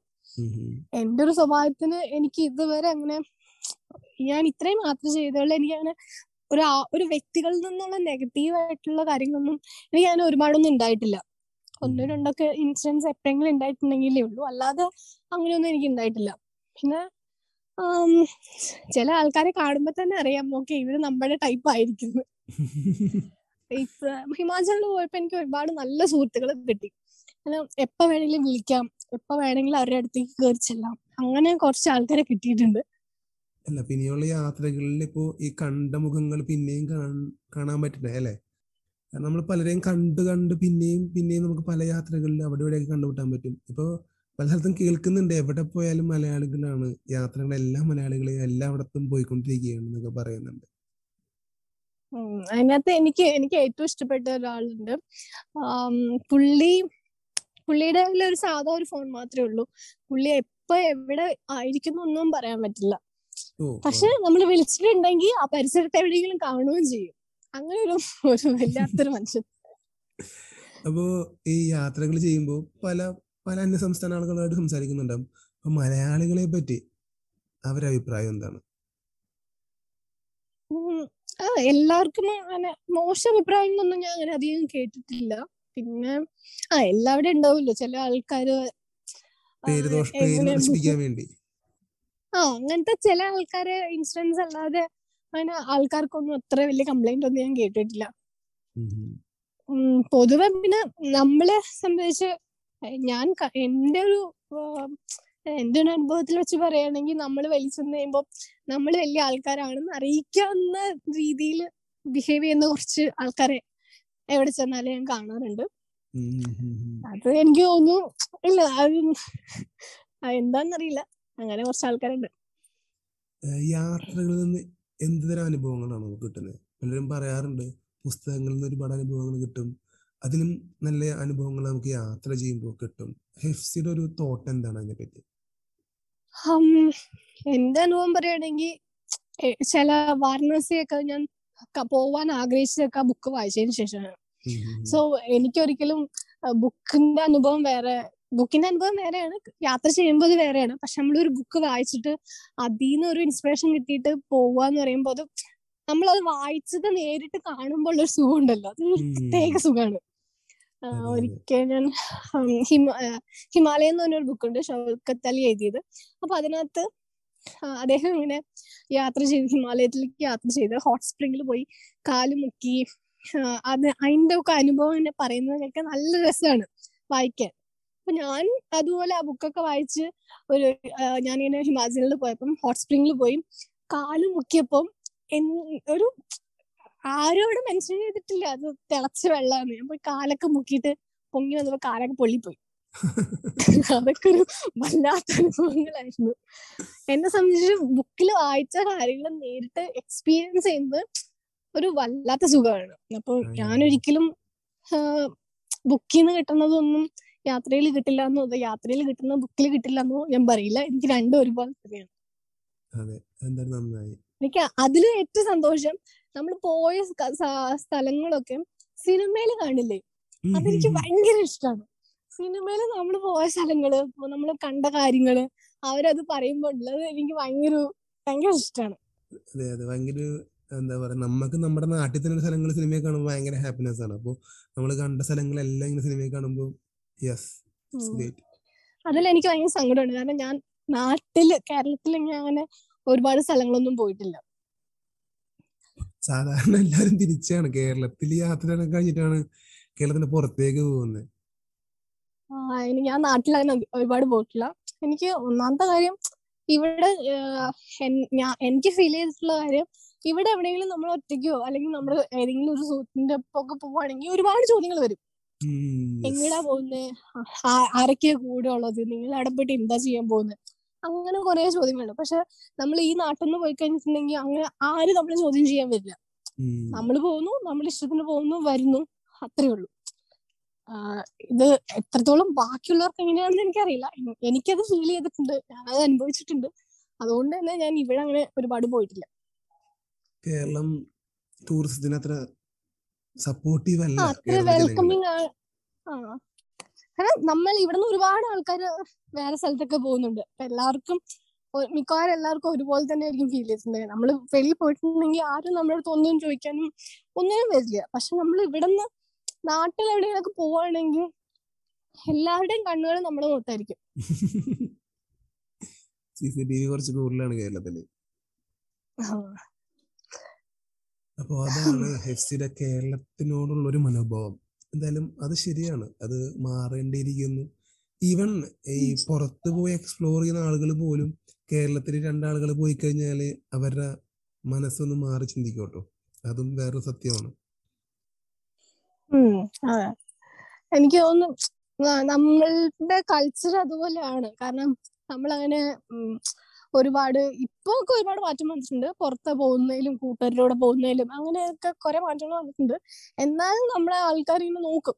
എന്റെ ഒരു സ്വഭാവത്തിന് എനിക്ക് ഇതുവരെ അങ്ങനെ ഞാൻ ഇത്രയും യാത്ര ചെയ്തോളെ എനിക്ക് അങ്ങനെ ഒരു ആ- ഒരു വ്യക്തികളിൽ നിന്നുള്ള നെഗറ്റീവ് ആയിട്ടുള്ള കാര്യങ്ങളൊന്നും എനിക്ക് അങ്ങനെ ഒരുപാടൊന്നും ഉണ്ടായിട്ടില്ല ഒന്നോ രണ്ടൊക്കെ ഇൻസിഡൻസ് എപ്പോഴെങ്കിലും ഉണ്ടായിട്ടുണ്ടെങ്കിലേ ഉള്ളൂ. അല്ലാതെ അങ്ങനെയൊന്നും എനിക്ക് ഉണ്ടായിട്ടില്ല പിന്നെ ചില ആൾക്കാരെ കാണുമ്പോ തന്നെ അറിയാം ഓക്കെ ഇവർ നമ്മുടെ ടൈപ്പ് ആയിരിക്കുന്നു. ഹിമാചലിൽ പോയപ്പോ എനിക്ക് ഒരുപാട് നല്ല സുഹൃത്തുക്കൾ കിട്ടി. എപ്പോ വേണമെങ്കിലും വിളിക്കാം. എപ്പോ വേണമെങ്കിലും അവരുടെ അടുത്തേക്ക് കയറി ചെല്ലാം. അങ്ങനെ കുറച്ച് ആൾക്കാരെ കിട്ടിയിട്ടുണ്ട്. അല്ല പിന്നെയുള്ള യാത്രകളിൽ ഇപ്പോ ഈ കണ്ട മുഖങ്ങൾ പിന്നെയും കാണ- കാണാൻ പറ്റണേ അല്ലേ? കാരണം നമ്മൾ പലരെയും കണ്ട് കണ്ട് പിന്നെയും പിന്നെയും നമുക്ക് പല യാത്രകളിൽ അവിടെ ഇവിടെയൊക്കെ കണ്ടുമുട്ടാൻ പറ്റും. ഇപ്പോൾ പല സ്ഥലത്തും കേൾക്കുന്നുണ്ട് എവിടെ പോയാലും മലയാളികളാണ്. യാത്രകൾ എല്ലാ മലയാളികളെയും എല്ലായിടത്തും പോയിക്കൊണ്ടിരിക്കുകയാണ് എന്നൊക്കെ പറയുന്നുണ്ട്. അതിനകത്ത് എനിക്ക് എനിക്ക് ഏറ്റവും ഇഷ്ടപ്പെട്ട ഒരാളുണ്ട്. പുള്ളി പുള്ളിയുടെ ഒരു സാധാ ഒരു ഫോൺ മാത്രമേ ഉള്ളൂ. പുള്ളി എപ്പോ എവിടെ ആയിരിക്കുന്നു ഒന്നും പറയാൻ പറ്റില്ല. പക്ഷെ നമ്മൾ വിളിച്ചിട്ടുണ്ടെങ്കിൽ ആ പരിസരത്ത് എവിടെയെങ്കിലും കാണുകയും ചെയ്യും. അങ്ങനെ ഒരു ഒരു വല്ലാത്തൊരു മനുഷ്യൻ. അപ്പോ ഈ യാത്രകൾ ചെയ്യുമ്പോൾ പല പല അന്യ സംസ്ഥാന ആളുകളായിട്ട് സംസാരിക്കുന്നുണ്ടാവും. അപ്പൊ മലയാളികളെ പറ്റി അവരുടെ അഭിപ്രായം എന്താണ്? എല്ലാവർക്കും അങ്ങനെ മോശം അഭിപ്രായങ്ങളൊന്നും ഞാൻ അങ്ങനെ അധികം കേട്ടിട്ടില്ല. പിന്നെ ആ എല്ലാവരും ഉണ്ടാവുമല്ലോ. ചില ആൾക്കാര് പേര് ദോഷം പേര് നശിപ്പിക്കാൻ വേണ്ടി. ആ അങ്ങനത്തെ ചില ആൾക്കാരെ ഇൻസിഡൻസ് അല്ലാതെ അങ്ങനെ ആൾക്കാർക്കൊന്നും അത്ര വലിയ കംപ്ലൈന്റ് ഒന്നും ഞാൻ കേട്ടിട്ടില്ല. പൊതുവെ പിന്നെ നമ്മളെ സംബന്ധിച്ച് ഞാൻ എന്റെ ഒരു എന്റെ ഒരു അനുഭവത്തിൽ വെച്ച് പറയുകയാണെങ്കിൽ നമ്മൾ വലിച്ചെന്ന് കഴിയുമ്പോൾ നമ്മൾ വലിയ ആൾക്കാരാണെന്ന് അറിയിക്കാവുന്ന രീതിയിൽ ബിഹേവ് ചെയ്യുന്ന കുറച്ച് ആൾക്കാരെ എവിടെ ചെന്നാലും ഞാൻ കാണാറുണ്ട്. അത് എനിക്ക് തോന്നുന്നു ഇല്ല അത് എന്താന്നറിയില്ല. അങ്ങനെ കുറച്ച് ആൾക്കാരുണ്ട്. യാത്രകളിൽ നിന്ന് എന്ത് തരം അനുഭവങ്ങളാണ് നമുക്ക് കിട്ടുന്നത് പലരും പറയാറുണ്ട് പുസ്തകങ്ങളിൽ നിന്ന് ഒരുപാട് അനുഭവങ്ങൾ കിട്ടും. അതിലും നല്ല അനുഭവങ്ങൾ നമുക്ക് യാത്ര ചെയ്യുമ്പോൾ കിട്ടും. ഹെഫ്സിയുടെ ഒരു തോട്ട് എന്താണ് അതിനെ പറ്റി എന്റെ അനുഭവം പറയുകയാണെങ്കിൽ ചില വാരണാസിയൊക്കെ ഞാൻ പോവാൻ ആഗ്രഹിച്ചതൊക്കെ ബുക്ക് വായിച്ചതിന് ശേഷമാണ്. സോ എനിക്കൊരിക്കലും ബുക്കിന്റെ അനുഭവം വേറെ ബുക്കിന്റെ അനുഭവം വേറെയാണ്. യാത്ര ചെയ്യുമ്പോൾ അത് വേറെയാണ്. പക്ഷെ ഒരു ബുക്ക് വായിച്ചിട്ട് അതിൽ നിന്ന് ഒരു ഇൻസ്പിറേഷൻ കിട്ടിയിട്ട് പോവുക എന്ന് പറയുമ്പോൾ അത് നമ്മളത് വായിച്ചത് നേരിട്ട് കാണുമ്പോൾ ഉള്ള ഒരു സുഖം ഉണ്ടല്ലോ അത്. പ്രത്യേക സുഖമാണ്. ഒരിക്കൽ ഞാൻ ഹിമ ഹിമാലയം എന്ന് പറഞ്ഞൊരു ബുക്കുണ്ട് ഷൗക്കത്ത് അലി എഴുതിയത്. അപ്പൊ അതിനകത്ത് അദ്ദേഹം ഇങ്ങനെ യാത്ര ചെയ്ത് ഹിമാലയത്തിലേക്ക് യാത്ര ചെയ്ത് ഹോട്ട് സ്പ്രിംഗിൽ പോയി കാൽ മുക്കി അത് അതിന്റെ ഒക്കെ അനുഭവം ഇങ്ങനെ കേൾക്കാൻ നല്ല രസമാണ് വായിക്കാൻ. അപ്പൊ ഞാൻ അതുപോലെ ആ ബുക്കൊക്കെ വായിച്ച് ഒരു ഞാൻ ഞാനിങ്ങനെ ഹിമാചലിൽ പോയപ്പം ഹോട്ട് സ്പ്രിംഗിൽ പോയി കാൽ മുക്കിയപ്പം എൻ- ഒരു ആരോട് മെൻഷൻ ചെയ്തിട്ടില്ല. അത് തിളച്ച വെള്ളമാണ് ഞാൻ പോയി കാലൊക്കെ മുക്കിയിട്ട് പൊങ്ങി വന്നപ്പോ കാലൊക്കെ പൊള്ളിപ്പോയി. അതൊക്കെ ഒരു വല്ലാത്ത അനുഭവങ്ങളായിരുന്നു. എന്നെ സംബന്ധിച്ച് ബുക്കിൽ വായിച്ച കാര്യങ്ങൾ നേരിട്ട് എക്സ്പീരിയൻസ് ചെയ്യുന്നത് ഒരു വല്ലാത്ത സുഖമാണ്. അപ്പൊ ഞാനൊരിക്കലും ബുക്കിൽ നിന്ന് കിട്ടുന്നതൊന്നും യാത്രയിൽ കിട്ടില്ല എന്നോ അതോ യാത്രയിൽ കിട്ടുന്ന ബുക്കിൽ കിട്ടില്ല എന്നോ ഞാൻ പറയില്ല. എനിക്ക് രണ്ടും ഒരുപോലെ തന്നെയാണ്. എനിക്ക് അതിൽ ഏറ്റവും സന്തോഷം നമ്മൾ പോയ സ്ഥലങ്ങളൊക്കെ സിനിമയിൽ കാണില്ലേ അതെനിക്ക്. ഭയങ്കര ഇഷ്ടമാണ് സിനിമയിൽ നമ്മൾ പോയ സ്ഥലങ്ങൾ നമ്മൾ കണ്ട കാര്യങ്ങൾ അവരത് പറയുമ്പോൾ ഉള്ളത് എനിക്ക് ഭയങ്കര ഭയങ്കര ഇഷ്ടമാണ് അതെ അതെ ഭയങ്കര എന്താ പറയാ നമുക്ക് നമ്മുടെ നാട്ടിൽ തന്നെ സ്ഥലങ്ങൾ സിനിമയെ കാണുമ്പോൾ ഭയങ്കര ഹാപ്പിനെസ് ആണ്. അപ്പോൾ നമ്മൾ കണ്ട സ്ഥലങ്ങളെല്ലാം ഇങ്ങനെ സിനിമയെ കാണുമ്പോൾ അതിൽ എനിക്ക് ഭയങ്കര സങ്കടമുണ്ട്. കാരണം ഞാൻ നാട്ടിൽ കേരളത്തിൽ ഞാൻ അങ്ങനെ ഒരുപാട് സ്ഥലങ്ങളൊന്നും പോയിട്ടില്ല. സാധാരണ എല്ലാരും തിരിച്ചാണ്. കേരളത്തിൽ യാത്ര കഴിഞ്ഞിട്ടാണ് കേരളത്തിന്റെ പുറത്തേക്ക് പോകുന്നത്. ഞാൻ നാട്ടിൽ അങ്ങനെ ഒരുപാട് പോയിട്ടില്ല. എനിക്ക് ഒന്നാമത്തെ കാര്യം ഇവിടെ ഞാൻ എനിക്ക് ഫീൽ ചെയ്തിട്ടുള്ള കാര്യം ഇവിടെ എവിടെയെങ്കിലും നമ്മൾ ഒറ്റയ്ക്കോ അല്ലെങ്കിൽ നമ്മൾ ഏതെങ്കിലും ഒരു സുഹൃത്തിന്റെ ഒപ്പം പോവുകയാണെങ്കിൽ ഒരുപാട് ചോദ്യങ്ങൾ വരും. എങ്ങടാ പോകുന്നേ? ആരൊക്കെയാ കൂടെ ഉള്ളത്? നിങ്ങൾ അവിടെ പോയിട്ട് എന്താ ചെയ്യാൻ പോകുന്നത് അങ്ങനെ കുറെ ചോദ്യങ്ങളുണ്ട്. പക്ഷെ നമ്മൾ ഈ നാട്ടിൽ നിന്ന് പോയി കഴിഞ്ഞിട്ടുണ്ടെങ്കിൽ അങ്ങനെ ആര് നമ്മളെ ചോദ്യം ചെയ്യാൻ വരില്ല. നമ്മൾ പോകുന്നു നമ്മൾ ഇഷ്ടത്തിന് പോകുന്നു വരുന്നു അത്രേ ഉള്ളൂ. ഇത് എത്രത്തോളം ബാക്കിയുള്ളവർക്ക് എങ്ങനെയാണെന്ന് എനിക്കറിയില്ല. എനി- എനിക്കത് ഫീൽ ചെയ്തിട്ടുണ്ട്. ഞാനത് അനുഭവിച്ചിട്ടുണ്ട്. അതുകൊണ്ട് തന്നെ ഞാൻ ഇവിടെ അങ്ങനെ ഒരുപാട് പോയിട്ടില്ല. കേരളം ടൂറിസത്തിന് അത്ര സപ്പോർട്ടീവ് അല്ല അത്ര വെൽക്കമിങ് കാരണം നമ്മൾ ഇവിടുന്ന് ഒരുപാട് ആൾക്കാർ വേറെ സ്ഥലത്തൊക്കെ പോകുന്നുണ്ട്. എല്ലാവർക്കും മിക്കവാറും എല്ലാവർക്കും ഒരുപോലെ തന്നെ ആയിരിക്കും ഫീൽ ചെയ്തിട്ടുണ്ട് നമ്മൾ വെളിയിൽ പോയിട്ടുണ്ടെങ്കിൽ ആരും നമ്മുടെ അടുത്ത് ഒന്നും ചോദിക്കാനും ഒന്നിനും വരില്ല. പക്ഷെ നമ്മൾ ഇവിടുന്ന് നാട്ടിൽ എവിടെയെങ്കിലൊക്കെ പോവാണെങ്കിൽ എല്ലാവരുടെയും കണ്ണുകൾ നമ്മുടെ മുഖത്തായിരിക്കും. സി സി ടി വി കുറച്ച് കൂടുതലാണ് കേരളത്തിൽ. അപ്പോൾ അതാണ് ഹെഫ്സിയുടെ കേരളത്തിനോടുള്ള ഒരു മനോഭാവം. എന്തായാലും അത് ശരിയാണ്. അത് മാറേണ്ടിയിരിക്കുന്നു. ഈവൻ ഈ പുറത്ത് പോയി എക്സ്പ്ലോർ ചെയ്യുന്ന ആളുകൾ പോലും കേരളത്തിൽ രണ്ടാളുകൾ പോയി കഴിഞ്ഞാൽ അവരുടെ മനസ്സൊന്ന് മാറി ചിന്തിക്കും കേട്ടോ അതും വേറൊരു സത്യമാണ്. എനിക്ക് തോന്നുന്നു നമ്മളുടെ കൾച്ചർ അതുപോലെയാണ്. കാരണം നമ്മളങ്ങനെ ഒരുപാട് ഇപ്പൊ ഒക്കെ ഒരുപാട് മാറ്റം വന്നിട്ടുണ്ട്. പുറത്ത് പോകുന്നതിലും കൂട്ടുകാരിലൂടെ കൂടെ പോകുന്നതിലും അങ്ങനെയൊക്കെ കുറെ മാറ്റങ്ങൾ വന്നിട്ടുണ്ട്. എന്നാലും നമ്മുടെ ആൾക്കാർ ഇങ്ങനെ നോക്കും.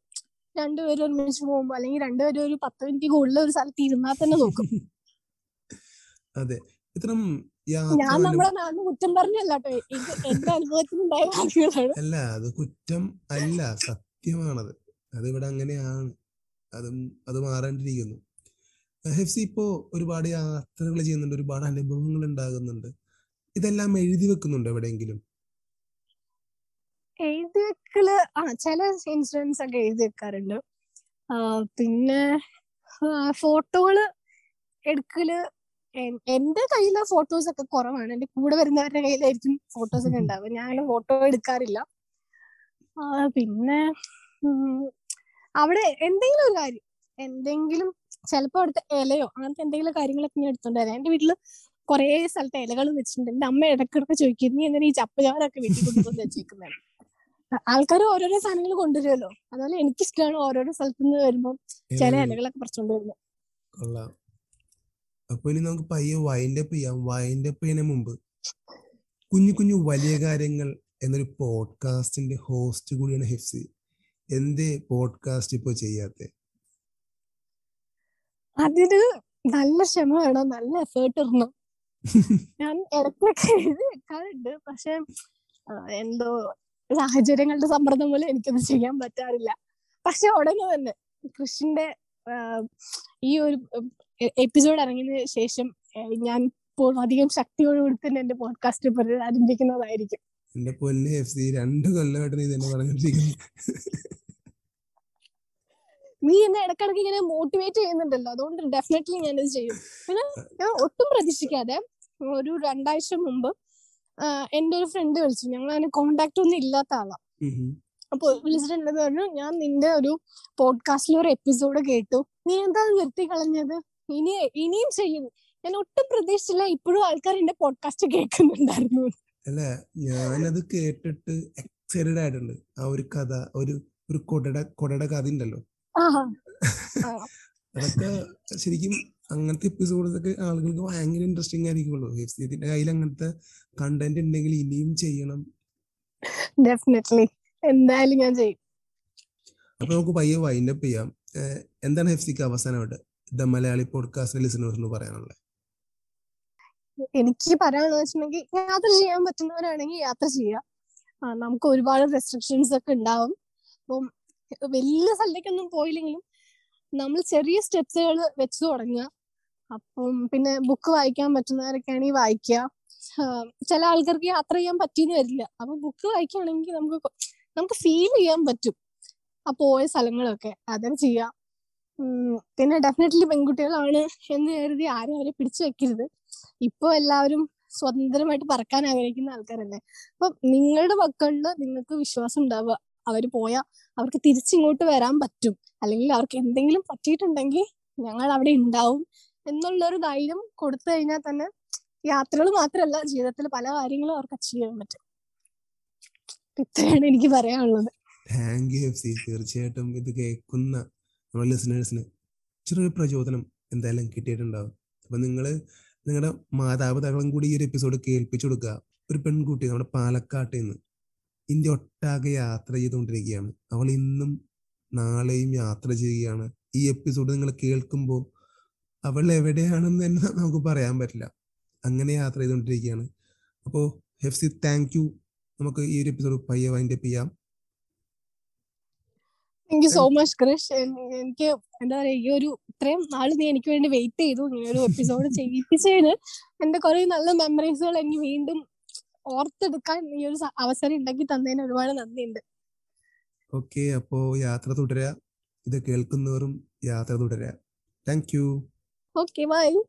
രണ്ടുപേരും ഒരുമിച്ച് പോകുമ്പോ അല്ലെങ്കിൽ രണ്ടുപേരും ഒരു പത്ത് മിനിറ്റ് കൂടുതൽ ഒരു സ്ഥലത്ത് ഇരുന്നാൽ തന്നെ നോക്കും. അതെ. ഇത്തരം ഞാൻ നമ്മളെ നമ്മുടെ നാടിന് കുറ്റം പറഞ്ഞല്ല ഇത് എന്റെ അനുഭവത്തിലുണ്ടായ കാര്യങ്ങളാണ്. അല്ല അത് കുറ്റം അല്ല. സത്യമാണത്. അത് ഇവിടെ അങ്ങനെയാണ്. അതും അത് മാറേണ്ടിയിരിക്കുന്നു. ഹെഫ്സി ഇപ്പോ ഒരുപാട് യാത്രകൾ ചെയ്യുന്നുണ്ട് ഒരുപാട് അനുഭവങ്ങൾ ഉണ്ടാകുന്നുണ്ട്. ഇതെല്ലാം എഴുതി വെക്കുന്നുണ്ട് എവിടെയെങ്കിലും? എഴുതി വെക്കൽ ആ ചില ഇൻസിഡൻസ് ഒക്കെ എഴുതി വെക്കാറുണ്ട്. പിന്നെ ഫോട്ടോകൾ എടുക്കൽ എന്റെ കയ്യിലെ ഫോട്ടോസ് ഒക്കെ കുറവാണ്. എന്റെ കൂടെ വരുന്നവരുടെ കയ്യിലായിരിക്കും ഫോട്ടോസ് ഒക്കെ ഉണ്ടാവുക. ഞാൻ ഫോട്ടോ എടുക്കാറില്ല. പിന്നെ അവിടെ എന്തെങ്കിലും ഒരു കാര്യം എന്തെങ്കിലും ചിലപ്പോ അവിടുത്തെ ഇലയോ അങ്ങനത്തെ എന്തെങ്കിലും കാര്യങ്ങളൊക്കെ ഞാൻ എടുത്തോണ്ട് വരാം എന്റെ വീട്ടിൽ കുറേ സ്ഥലത്ത് ഇലകൾ വെച്ചിട്ടുണ്ട്. എന്റെ അമ്മ ഇടക്കിടക്ക് ചോദിക്കും നീ എന്തിനാ ഈ ചപ്പുചാറൊക്കെ വീട്ടിൽ കൊണ്ടുവന്ന് വെച്ചേക്കുന്നത് ആൾക്കാർ ഓരോരോ സാധനങ്ങൾ കൊണ്ടുവരുമല്ലോ അതുപോലെ എനിക്ക് ഇഷ്ടമാണ് ഓരോരോ സ്ഥലത്ത് നിന്ന് വരുമ്പോൾ ചില ഇലകളൊക്കെ പറിച്ചോണ്ട് വരുന്നത് അപ്പൊ ഇനി നമുക്ക് പയ്യെ വൈൻഡ് അപ്പ് ചെയ്യാം. വൈൻഡ് അപ്പ് ചെയ്യുന്ന മുമ്പ് കുഞ്ഞു കുഞ്ഞു വലിയ കാര്യങ്ങൾ എന്നൊരു പോഡ്കാസ്റ്റിന്റെ ഹോസ്റ്റ് കൂടിയാണ് ഹിഫ്സി. എന്തേ പോഡ്കാസ്റ്റ് ഇപ്പൊ ചെയ്യാത്തെ? അതിന് നല്ല ക്ഷമ വേണം നല്ല എഫേർട്ട് ഇടണം. ഞാൻ ഇടയ്ക്കൊക്കെ എഴുതി വെക്കാറുണ്ട് പക്ഷെ എന്തോ സാഹചര്യങ്ങളുടെ സമ്മർദ്ദം പോലെ എനിക്കൊന്നും ചെയ്യാൻ പറ്റാറില്ല. പക്ഷെ ഉടനെ തന്നെ കൃഷിന്റെ ഈ ഒരു എപ്പിസോഡ് ഇറങ്ങിയതിന് ശേഷം ഞാൻ ഇപ്പോൾ അധികം ശക്തിയോടുകൂടി തന്നെ എന്റെ പോഡ്കാസ്റ്റ് ആരംഭിക്കുന്നതായിരിക്കും എന്റെ പൊന്നെ എഫ് രണ്ട് കൊല്ലമായിട്ട് നീ തന്നെ പറഞ്ഞിട്ടിരിക്കുന്നു നീ എന്നെ ഇടക്കിടക്ക് ഇങ്ങനെ മോട്ടിവേറ്റ് ചെയ്യുന്നുണ്ടല്ലോ. അതുകൊണ്ട് ഡെഫിനറ്റ്ലി ഇത് ചെയ്യും. പിന്നെ ഞാൻ ഒട്ടും പ്രതീക്ഷിക്കാതെ ഒരു രണ്ടാഴ്ച മുമ്പ് എന്റെ ഒരു ഫ്രണ്ട് വിളിച്ചു. ഞങ്ങൾ അതിന് കോണ്ടാക്ട് ഒന്നും ഇല്ലാത്ത ആളാ. അപ്പൊ വിളിച്ചിട്ടുണ്ടെന്ന് പറഞ്ഞു ഞാൻ നിന്റെ ഒരു പോഡ്കാസ്റ്റിലെ ഒരു എപ്പിസോഡ് കേട്ടു. നീ എന്താ നിർത്തി കളഞ്ഞത്? ഇനി ഇനിയും ചെയ്യുന്നു ഞാൻ ഒട്ടും പ്രതീക്ഷിച്ചില്ല ഇപ്പോഴും ആൾക്കാർ എന്റെ പോഡ്കാസ്റ്റ് കേൾക്കുന്നുണ്ടായിരുന്നു. അല്ല ഞാനത് കേട്ടിട്ട് എക്സൈറ്റഡ് ആയിട്ടുണ്ട്. ആ ഒരു കഥ ഒരു ഒരു കൊടട കൊടട കഥ ഉണ്ടല്ലോ അതൊക്കെ ശരിക്കും അങ്ങനത്തെ എപ്പിസോഡൊക്കെ ആളുകൾക്ക് ഭയങ്കര ഇൻട്രസ്റ്റിംഗ് ആയിരിക്കുള്ളൂ ഇതിന്റെ കയ്യിൽ അങ്ങനത്തെ കണ്ടന്റ് ഉണ്ടെങ്കിൽ ഇനിയും ചെയ്യണം. ഡെഫിനറ്റ്ലി എന്തായാലും ഞാൻ ചെയ്യും. അപ്പൊ നമുക്ക് പയ്യെ വൈൻഡ് അപ്പ് ചെയ്യാം. എന്താണ് ഹെഫ്സിക്ക് അവസാനമായിട്ട് ദ മലയാളി പോഡ്കാസ്റ്റ് ലിസണേഴ്സിന് പറയാനുള്ളത്? എനിക്ക് പറയാനുള്ളത് വെച്ചിട്ടുണ്ടെങ്കിൽ യാത്ര ചെയ്യാൻ പറ്റുന്നവരാണെങ്കിൽ യാത്ര ചെയ്യുക നമുക്ക് ഒരുപാട് റെസ്ട്രിക്ഷൻസ് ഒക്കെ ഉണ്ടാവും. അപ്പം വലിയ സ്ഥലത്തേക്കൊന്നും പോയില്ലെങ്കിലും നമ്മൾ ചെറിയ സ്റ്റെപ്സുകൾ വെച്ച് തുടങ്ങുക. അപ്പം പിന്നെ ബുക്ക് വായിക്കാൻ പറ്റുന്നവരൊക്കെ ആണെങ്കിൽ വായിക്കുക ചില ആൾക്കാർക്ക് യാത്ര ചെയ്യാൻ പറ്റിയെന്ന് വരില്ല. അപ്പൊ ബുക്ക് വായിക്കുകയാണെങ്കിൽ നമുക്ക് നമുക്ക് ഫീൽ ചെയ്യാൻ പറ്റും. ആ പോയ സ്ഥലങ്ങളൊക്കെ. അതും ചെയ്യാം പിന്നെ ഡെഫിനറ്റ്ലി പെൺകുട്ടികളാണ് എന്ന് കരുതി ആരും അവരെ പിടിച്ചു വെക്കരുത്. ഇപ്പൊ എല്ലാവരും സ്വതന്ത്രമായിട്ട് പറക്കാൻ ആഗ്രഹിക്കുന്ന ആൾക്കാരല്ലേ. അപ്പൊ നിങ്ങളുടെ മക്കളിൽ നിങ്ങൾക്ക് വിശ്വാസം ഉണ്ടാവുക. അവർ പോയാൽ അവർക്ക് തിരിച്ചിങ്ങോട്ട് വരാൻ പറ്റും. അല്ലെങ്കിൽ അവർക്ക് എന്തെങ്കിലും പറ്റിയിട്ടുണ്ടെങ്കിൽ ഞങ്ങൾ അവിടെ ഉണ്ടാവും എന്നുള്ളൊരു ധൈര്യം കൊടുത്തു കഴിഞ്ഞാൽ തന്നെ യാത്രകൾ മാത്രമല്ല ജീവിതത്തിൽ പല കാര്യങ്ങളും അവർക്ക് അച്ചീവ് ചെയ്യാൻ പറ്റും. ഇത്രയാണ് എനിക്ക് പറയാനുള്ളത്. താങ്ക് യു എഫ് സി തീർച്ചയായിട്ടും ഇത് കേൾക്കുന്ന നമ്മുടെ ലിസണേഴ്സിന് ചെറിയൊരു പ്രചോദനം എന്തായാലും കിട്ടിയിട്ടുണ്ടാവും. അപ്പൊ നിങ്ങൾ നിങ്ങളുടെ മാതാപിതാക്കളും കൂടി ഈ ഒരു എപ്പിസോഡ് കേൾപ്പിച്ചു കൊടുക്കുക. ഒരു പെൺകുട്ടി നമ്മുടെ പാലക്കാട്ടിൽ നിന്ന് ഇന്ത്യ ഒട്ടാകെ യാത്ര ചെയ്തുകൊണ്ടിരിക്കുകയാണ്. അവൾ ഇന്നും നാളെയും യാത്ര ചെയ്യുകയാണ്. ഈ എപ്പിസോഡ് നിങ്ങൾ കേൾക്കുമ്പോൾ അവൾ എവിടെയാണെന്ന് തന്നെ നമുക്ക് പറയാൻ പറ്റില്ല. അങ്ങനെ യാത്ര ചെയ്തുകൊണ്ടിരിക്കുകയാണ്. അപ്പോൾ ഹെഫ്സി താങ്ക് യു നമുക്ക് ഈ ഒരു എപ്പിസോഡ് പയ്യെ വൈൻഡ് അപ്പ് ചെയ്യാം. Thank you so much Krish എനിക്ക് എന്താ പറയാ ഈ ഒരു ഇത്രയും നാൾ നീ എനിക്ക് വേണ്ടി വെയിറ്റ് ചെയ്തു. ഇങ്ങനെ ഒരു എപ്പിസോഡ് ചെയ്യിപ്പിച്ചതിന് എന്റെ കുറെ നല്ല മെമ്മറീസുകൾ എനിക്ക് വീണ്ടും ഓർത്തെടുക്കാൻ ഈ ഒരു അവസരം ഉണ്ടാക്കി തന്നതിന് ഒരുപാട് നന്ദിയുണ്ട്. ഓക്കെ അപ്പോ യാത്ര തുടരാ. ഇത് കേൾക്കുന്നവരും യാത്ര തുടരാ. Thank you. Okay bye.